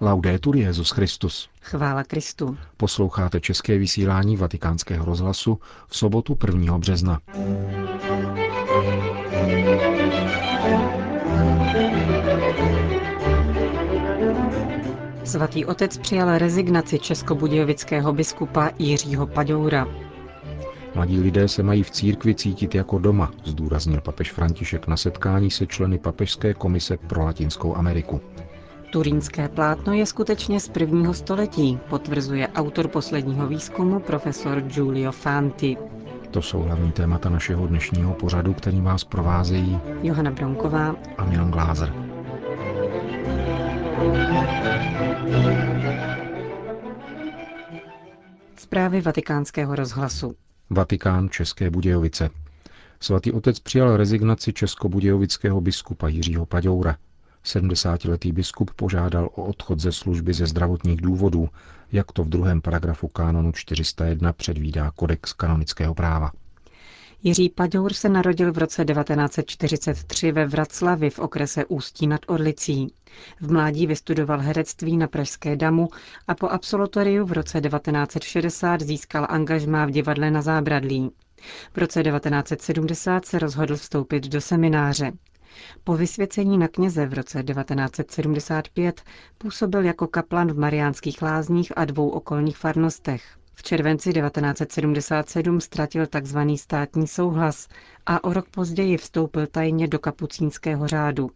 Laudetur Jezus Christus. Chvála Kristu. Posloucháte české vysílání Vatikánského rozhlasu v sobotu 1. března. Svatý otec přijal rezignaci českobudějovického biskupa Jiřího Paďoura. Mladí lidé se mají v církvi cítit jako doma, zdůraznil papež František na setkání se členy Papežské komise pro Latinskou Ameriku. Turínské plátno je skutečně z prvního století, potvrzuje autor posledního výzkumu profesor Giulio Fanti. To jsou hlavní témata našeho dnešního pořadu, který vás provázejí Johana Bronková a Milan Glázer. Zprávy vatikánského rozhlasu. Vatikán České Budějovice. Svatý otec přijal rezignaci českobudějovického biskupa Jiřího Paďoura. 70-letý biskup požádal o odchod ze služby ze zdravotních důvodů, jak to v druhém paragrafu kánonu 401 předvídá kodex kanonického práva. Jiří Paďour se narodil v roce 1943 ve Vraclavi v okrese Ústí nad Orlicí. V mládí vystudoval herectví na Pražské damu a po absolutoriu v roce 1960 získal angažmá v divadle na Zábradlí. V roce 1970 se rozhodl vstoupit do semináře. Po vysvěcení na kněze v roce 1975 působil jako kaplan v Mariánských lázních a dvou okolních farnostech. V červenci 1977 ztratil tzv. státní souhlas a o rok později vstoupil tajně do kapucínského řádu.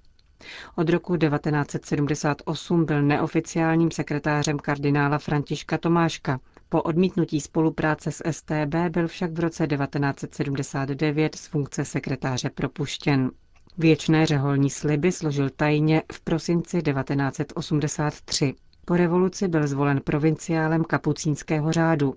Od roku 1978 byl neoficiálním sekretářem kardinála Františka Tomáška. Po odmítnutí spolupráce s STB byl však v roce 1979 z funkce sekretáře propuštěn. Věčné řeholní sliby složil tajně v prosinci 1983. Po revoluci byl zvolen provinciálem kapucínského řádu.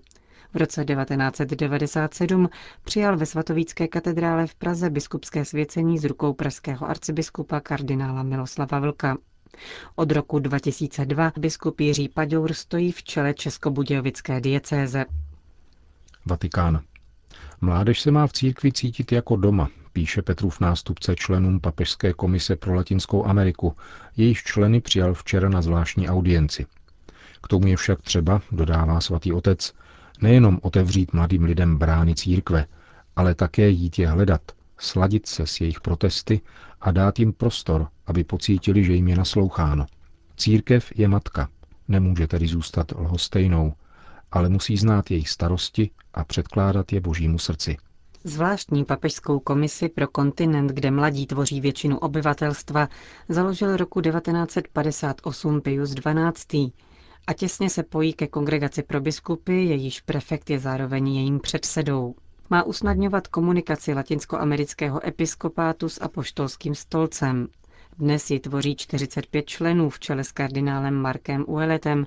V roce 1997 přijal ve svatovícké katedrále v Praze biskupské svěcení z rukou pražského arcibiskupa kardinála Miloslava Vlka. Od roku 2002 biskup Jiří Paďour stojí v čele Českobudějovické diecéze. Vatikán. Mládež se má v církvi cítit jako doma, píše Petrův nástupce členům Papežské komise pro Latinskou Ameriku, jejíž členy přijal včera na zvláštní audienci. K tomu je však třeba, dodává svatý otec, nejenom otevřít mladým lidem brány církve, ale také jít je hledat, sladit se s jejich protesty a dát jim prostor, aby pocítili, že jim je nasloucháno. Církev je matka, nemůže tedy zůstat lhostejnou, ale musí znát jejich starosti a předkládat je božímu srdci. Zvláštní papežskou komisi pro kontinent, kde mladí tvoří většinu obyvatelstva, založil roku 1958 Pius XII. a těsně se pojí ke kongregaci pro biskupy, jejíž prefekt je zároveň jejím předsedou. Má usnadňovat komunikaci latinskoamerického episkopátu s apoštolským stolcem. Dnes ji tvoří 45 členů v čele s kardinálem Markem Ueletem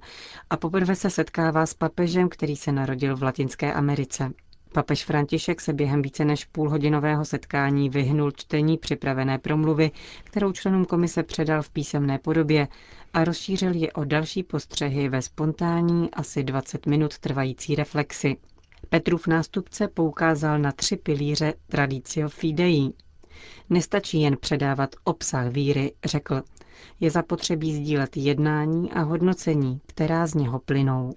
a poprvé se setkává s papežem, který se narodil v Latinské Americe. Papež František se během více než půlhodinového setkání vyhnul čtení připravené promluvy, kterou členům komise předal v písemné podobě a rozšířil ji o další postřehy ve spontánní, asi 20 minut trvající reflexi. Petrův nástupce poukázal na tři pilíře Tradicio Fidei. Nestačí jen předávat obsah víry, řekl. Je zapotřebí sdílet jednání a hodnocení, která z něho plynou.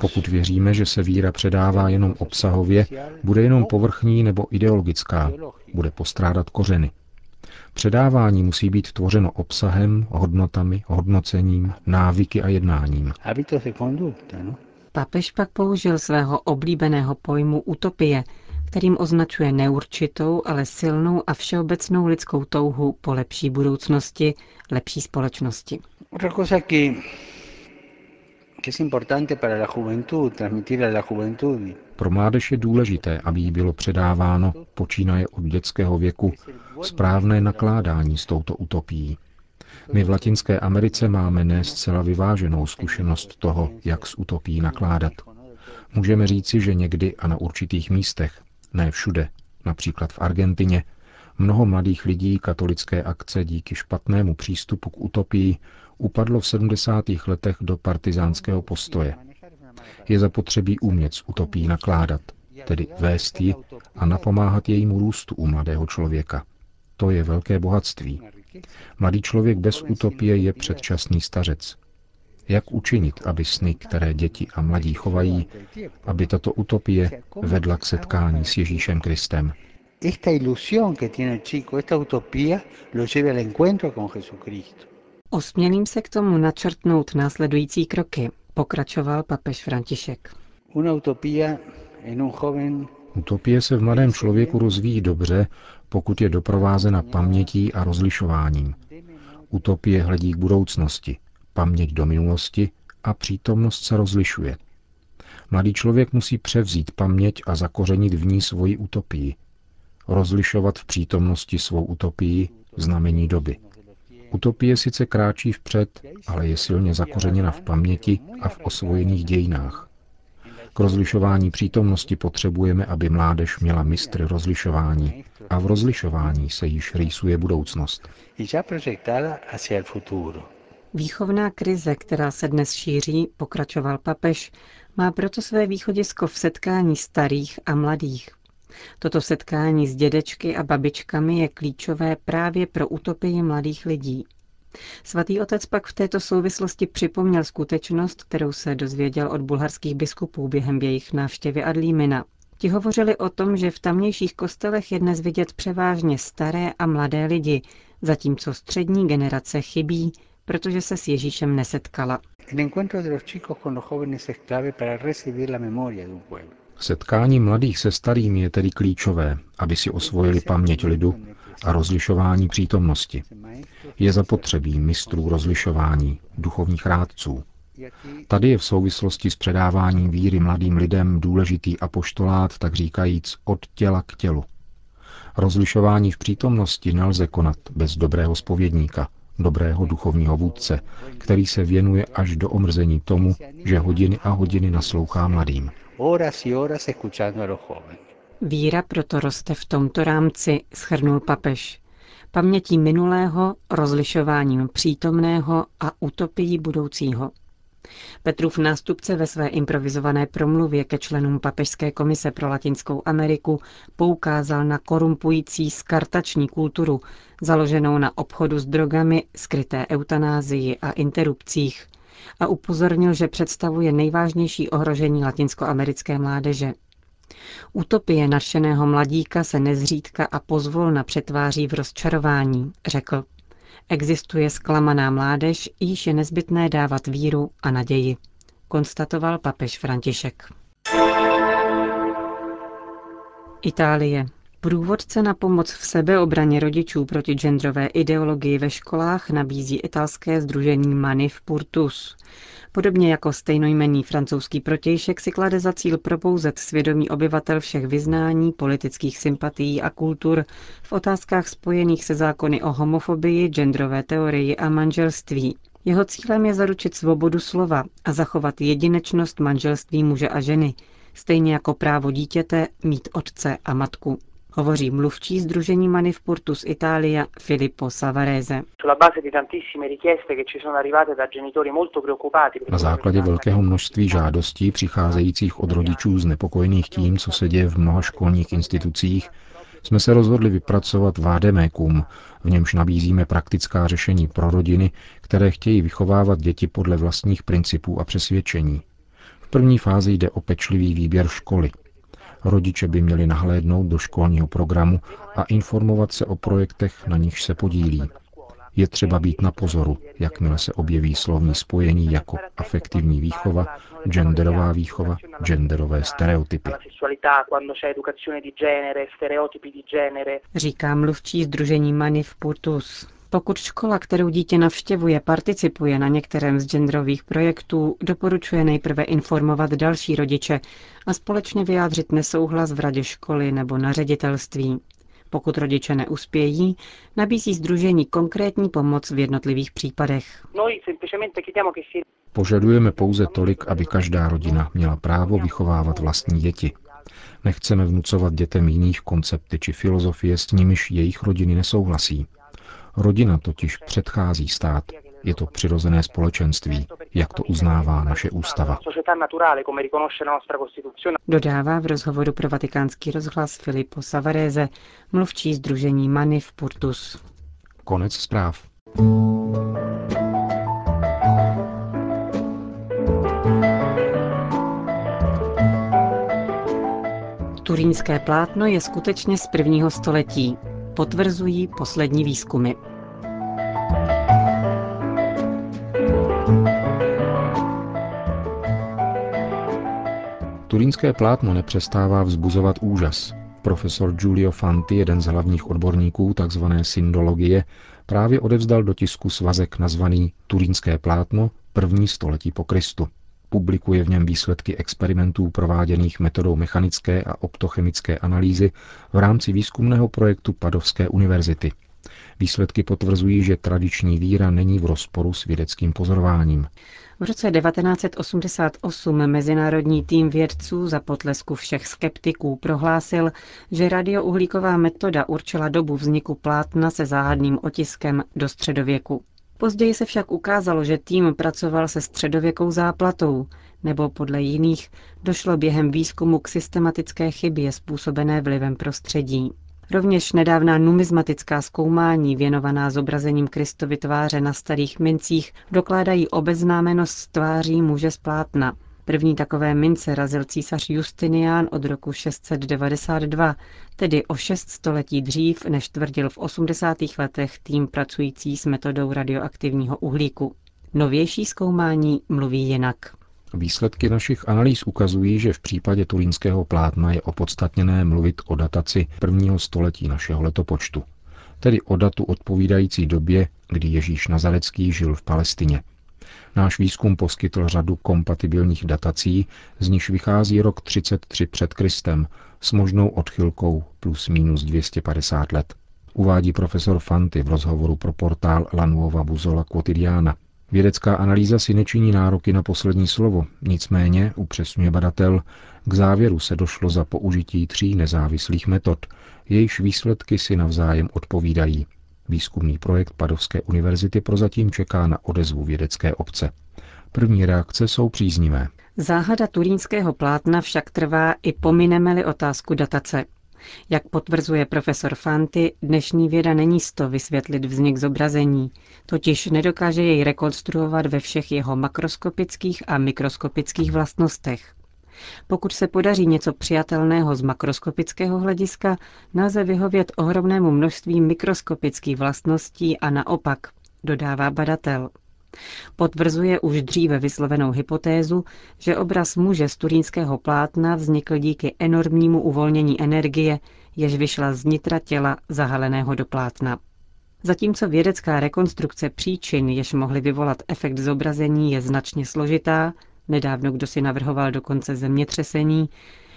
Pokud věříme, že se víra předává jenom obsahově, bude jenom povrchní nebo ideologická, bude postrádat kořeny. Předávání musí být tvořeno obsahem, hodnotami, hodnocením, návyky a jednáním. No? Papež pak použil svého oblíbeného pojmu utopie, kterým označuje neurčitou, ale silnou a všeobecnou lidskou touhu po lepší budoucnosti, lepší společnosti. Pro mládež je důležité, aby jí bylo předáváno, počínaje od dětského věku, správné nakládání s touto utopií. My v Latinské Americe máme ne zcela vyváženou zkušenost toho, jak s utopií nakládat. Můžeme říci, že někdy a na určitých místech ne všude, například v Argentině, mnoho mladých lidí katolické akce díky špatnému přístupu k utopii upadlo v 70. letech do partizánského postoje. Je zapotřebí umět s utopií nakládat, tedy vést ji a napomáhat jejímu růstu u mladého člověka. To je velké bohatství. Mladý člověk bez utopie je předčasný stařec. Jak učinit, aby sny, které děti a mladí chovají, aby tato utopie vedla k setkání s Ježíšem Kristem? Esta ilusión que tiene el chico, esta utopía, lo lleve al encuentro con Jesucristo. Osmělím se k tomu načrtnout následující kroky, pokračoval papež František. Una utopía en un joven Utopie se v mladém člověku rozvíjí dobře, pokud je doprovázena pamětí a rozlišováním. Utopie hledí k budoucnosti, paměť do minulosti a přítomnost se rozlišuje. Mladý člověk musí převzít paměť a zakořenit v ní svoji utopii. Rozlišovat v přítomnosti svou utopii znamení doby. Utopie sice kráčí vpřed, ale je silně zakořeněna v paměti a v osvojených dějinách. K rozlišování přítomnosti potřebujeme, aby mládež měla mistry rozlišování a v rozlišování se již rýsuje budoucnost. Výchovná krize, která se dnes šíří, pokračoval papež, má proto své východisko v setkání starých a mladých. Toto setkání s dědečky a babičkami je klíčové právě pro utopii mladých lidí. Svatý otec pak v této souvislosti připomněl skutečnost, kterou se dozvěděl od bulharských biskupů během jejich návštěvy Adlímina. Ti hovořili o tom, že v tamnějších kostelech je dnes vidět převážně staré a mladé lidi, zatímco střední generace chybí, protože se s Ježíšem nesetkala. El encuentro de los chicos con los jóvenes es clave para recibir la memoria de un pueblo. Setkání mladých se starými je tedy klíčové, aby si osvojili paměť lidu a rozlišování přítomnosti. Je zapotřebí mistrů rozlišování, duchovních rádců. Tady je v souvislosti s předáváním víry mladým lidem důležitý apoštolát, tak říkajíc, od těla k tělu. Rozlišování v přítomnosti nelze konat bez dobrého spovědníka, dobrého duchovního vůdce, který se věnuje až do omrzení tomu, že hodiny a hodiny naslouchá mladým. Horas y horas escuchando a los jóvenes. Víra proto roste v tomto rámci, schrnul papež. Pamětí minulého, rozlišováním přítomného a utopií budoucího. Petrův nástupce ve své improvizované promluvě ke členům Papežské komise pro Latinskou Ameriku poukázal na korumpující skartační kulturu, založenou na obchodu s drogami, skryté eutanázii a interrupcích a upozornil, že představuje nejvážnější ohrožení latinskoamerické mládeže. Utopie nadšeného mladíka se nezřídka a pozvolna přetváří v rozčarování, řekl. Existuje zklamaná mládež, již je nezbytné dávat víru a naději, konstatoval papež František. Itálie. Průvodce na pomoc v sebeobraně rodičů proti genderové ideologii ve školách nabízí italské združení Manif Purtus. Podobně jako stejnojmenný francouzský protějšek si klade za cíl propouzet svědomí obyvatel všech vyznání, politických sympatií a kultur v otázkách spojených se zákony o homofobii, genderové teorii a manželství. Jeho cílem je zaručit svobodu slova a zachovat jedinečnost manželství muže a ženy, stejně jako právo dítěte mít otce a matku. Hovoří mluvčí Združení Manif Purtus Italia Filippo Savarese. Na základě velkého množství žádostí přicházejících od rodičů znepokojených tím, co se děje v mnoha školních institucích, jsme se rozhodli vypracovat Vádemékum, v němž nabízíme praktická řešení pro rodiny, které chtějí vychovávat děti podle vlastních principů a přesvědčení. V první fázi jde o pečlivý výběr školy, Rodiče by měli nahlédnout do školního programu a informovat se o projektech, na nichž se podílí. Je třeba být na pozoru, jakmile se objeví slovní spojení jako afektivní výchova, genderová výchova, genderové stereotypy. Říká mluvčí Združení Manif Purtus. Pokud škola, kterou dítě navštěvuje, participuje na některém z genderových projektů, doporučuje nejprve informovat další rodiče a společně vyjádřit nesouhlas v radě školy nebo na ředitelství. Pokud rodiče neuspějí, nabízí združení konkrétní pomoc v jednotlivých případech. Požadujeme pouze tolik, aby každá rodina měla právo vychovávat vlastní děti. Nechceme vnucovat dětem jiných koncepty či filozofie, s nimiž jejich rodiny nesouhlasí. Rodina totiž předchází stát. Je to přirozené společenství, jak to uznává naše ústava. Dodává v rozhovoru pro vatikánský rozhlas Filippo Savarese, mluvčí združení Manif Purtus. Konec zpráv. Turínské plátno je skutečně z prvního století. Potvrzují poslední výzkumy. Turínské plátno nepřestává vzbuzovat úžas. Profesor Giulio Fanti, jeden z hlavních odborníků tzv. syndologie, právě odevzdal do tisku svazek nazvaný Turínské plátno první století po Kristu. Publikuje v něm výsledky experimentů prováděných metodou mechanické a optochemické analýzy v rámci výzkumného projektu Padovské univerzity. Výsledky potvrzují, že tradiční víra není v rozporu s vědeckým pozorováním. V roce 1988 mezinárodní tým vědců za potlesku všech skeptiků prohlásil, že radiouhlíková metoda určila dobu vzniku plátna se záhadným otiskem do středověku. Později se však ukázalo, že tým pracoval se středověkou záplatou, nebo podle jiných došlo během výzkumu k systematické chybě způsobené vlivem prostředí. Rovněž nedávná numizmatická zkoumání věnovaná zobrazením Kristovy tváře na starých mincích dokládají obeznámenost tváří muže z plátna. První takové mince razil císař Justinián od roku 692, tedy o šest století dřív, než tvrdil v 80. letech tým pracující s metodou radioaktivního uhlíku. Novější zkoumání mluví jinak. Výsledky našich analýz ukazují, že v případě turínského plátna je opodstatněné mluvit o dataci prvního století našeho letopočtu, tedy o datu odpovídající době, kdy Ježíš Nazarecký žil v Palestině. Náš výzkum poskytl řadu kompatibilních datací, z nichž vychází rok 33 před Kristem s možnou odchylkou plus minus 250 let. Uvádí profesor Fanty v rozhovoru pro portál Lanuova Buzola Quotidiana. Vědecká analýza si nečiní nároky na poslední slovo, nicméně, upřesňuje badatel, k závěru se došlo za použití tří nezávislých metod, jejichž výsledky si navzájem odpovídají. Výzkumný projekt Padovské univerzity prozatím čeká na odezvu vědecké obce. První reakce jsou příznivé. Záhada turínského plátna však trvá i pomineme-li otázku datace. Jak potvrzuje profesor Fanty, dnešní věda není sto vysvětlit vznik zobrazení, totiž nedokáže jej rekonstruovat ve všech jeho makroskopických a mikroskopických vlastnostech. Pokud se podaří něco přijatelného z makroskopického hlediska, nelze vyhovět ohromnému množství mikroskopických vlastností a naopak, dodává badatel. Potvrzuje už dříve vyslovenou hypotézu, že obraz muže z turínského plátna vznikl díky enormnímu uvolnění energie, jež vyšla z nitra těla zahaleného do plátna. Zatímco vědecká rekonstrukce příčin, jež mohly vyvolat efekt zobrazení, je značně složitá, nedávno kdo si navrhoval dokonce zemětřesení,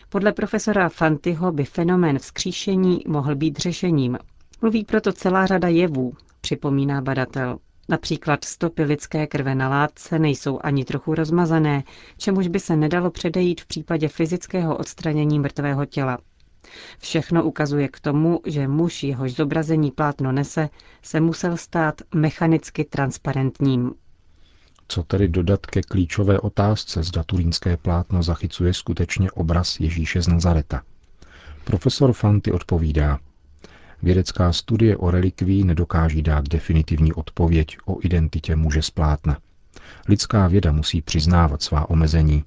podle profesora Fantyho by fenomén vzkříšení mohl být řešením. Mluví proto celá řada jevů, připomíná badatel. Například stopy lidské krve na látce nejsou ani trochu rozmazané, čemuž by se nedalo předejít v případě fyzického odstranění mrtvého těla. Všechno ukazuje k tomu, že muž, jehož zobrazení plátno nese, se musel stát mechanicky transparentním. Co tedy dodat ke klíčové otázce, zda turínské plátno zachycuje skutečně obraz Ježíše z Nazareta? Profesor Fanty odpovídá, Vědecká studie o relikví nedokáží dát definitivní odpověď o identitě muže z plátna. Lidská věda musí přiznávat svá omezení.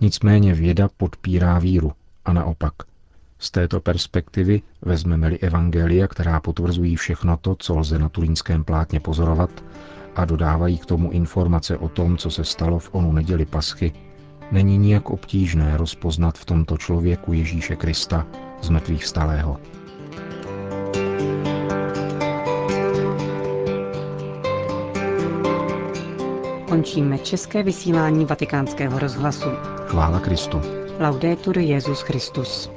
Nicméně věda podpírá víru a naopak. Z této perspektivy vezmeme-li evangelia, která potvrzují všechno to, co lze na turínském plátně pozorovat, a dodávají k tomu informace o tom, co se stalo v onu neděli paschy, není nijak obtížné rozpoznat v tomto člověku Ježíše Krista z mrtvých stalého. Končíme české vysílání vatikánského rozhlasu. Chvála Kristu. Laudetur Jezus Christus.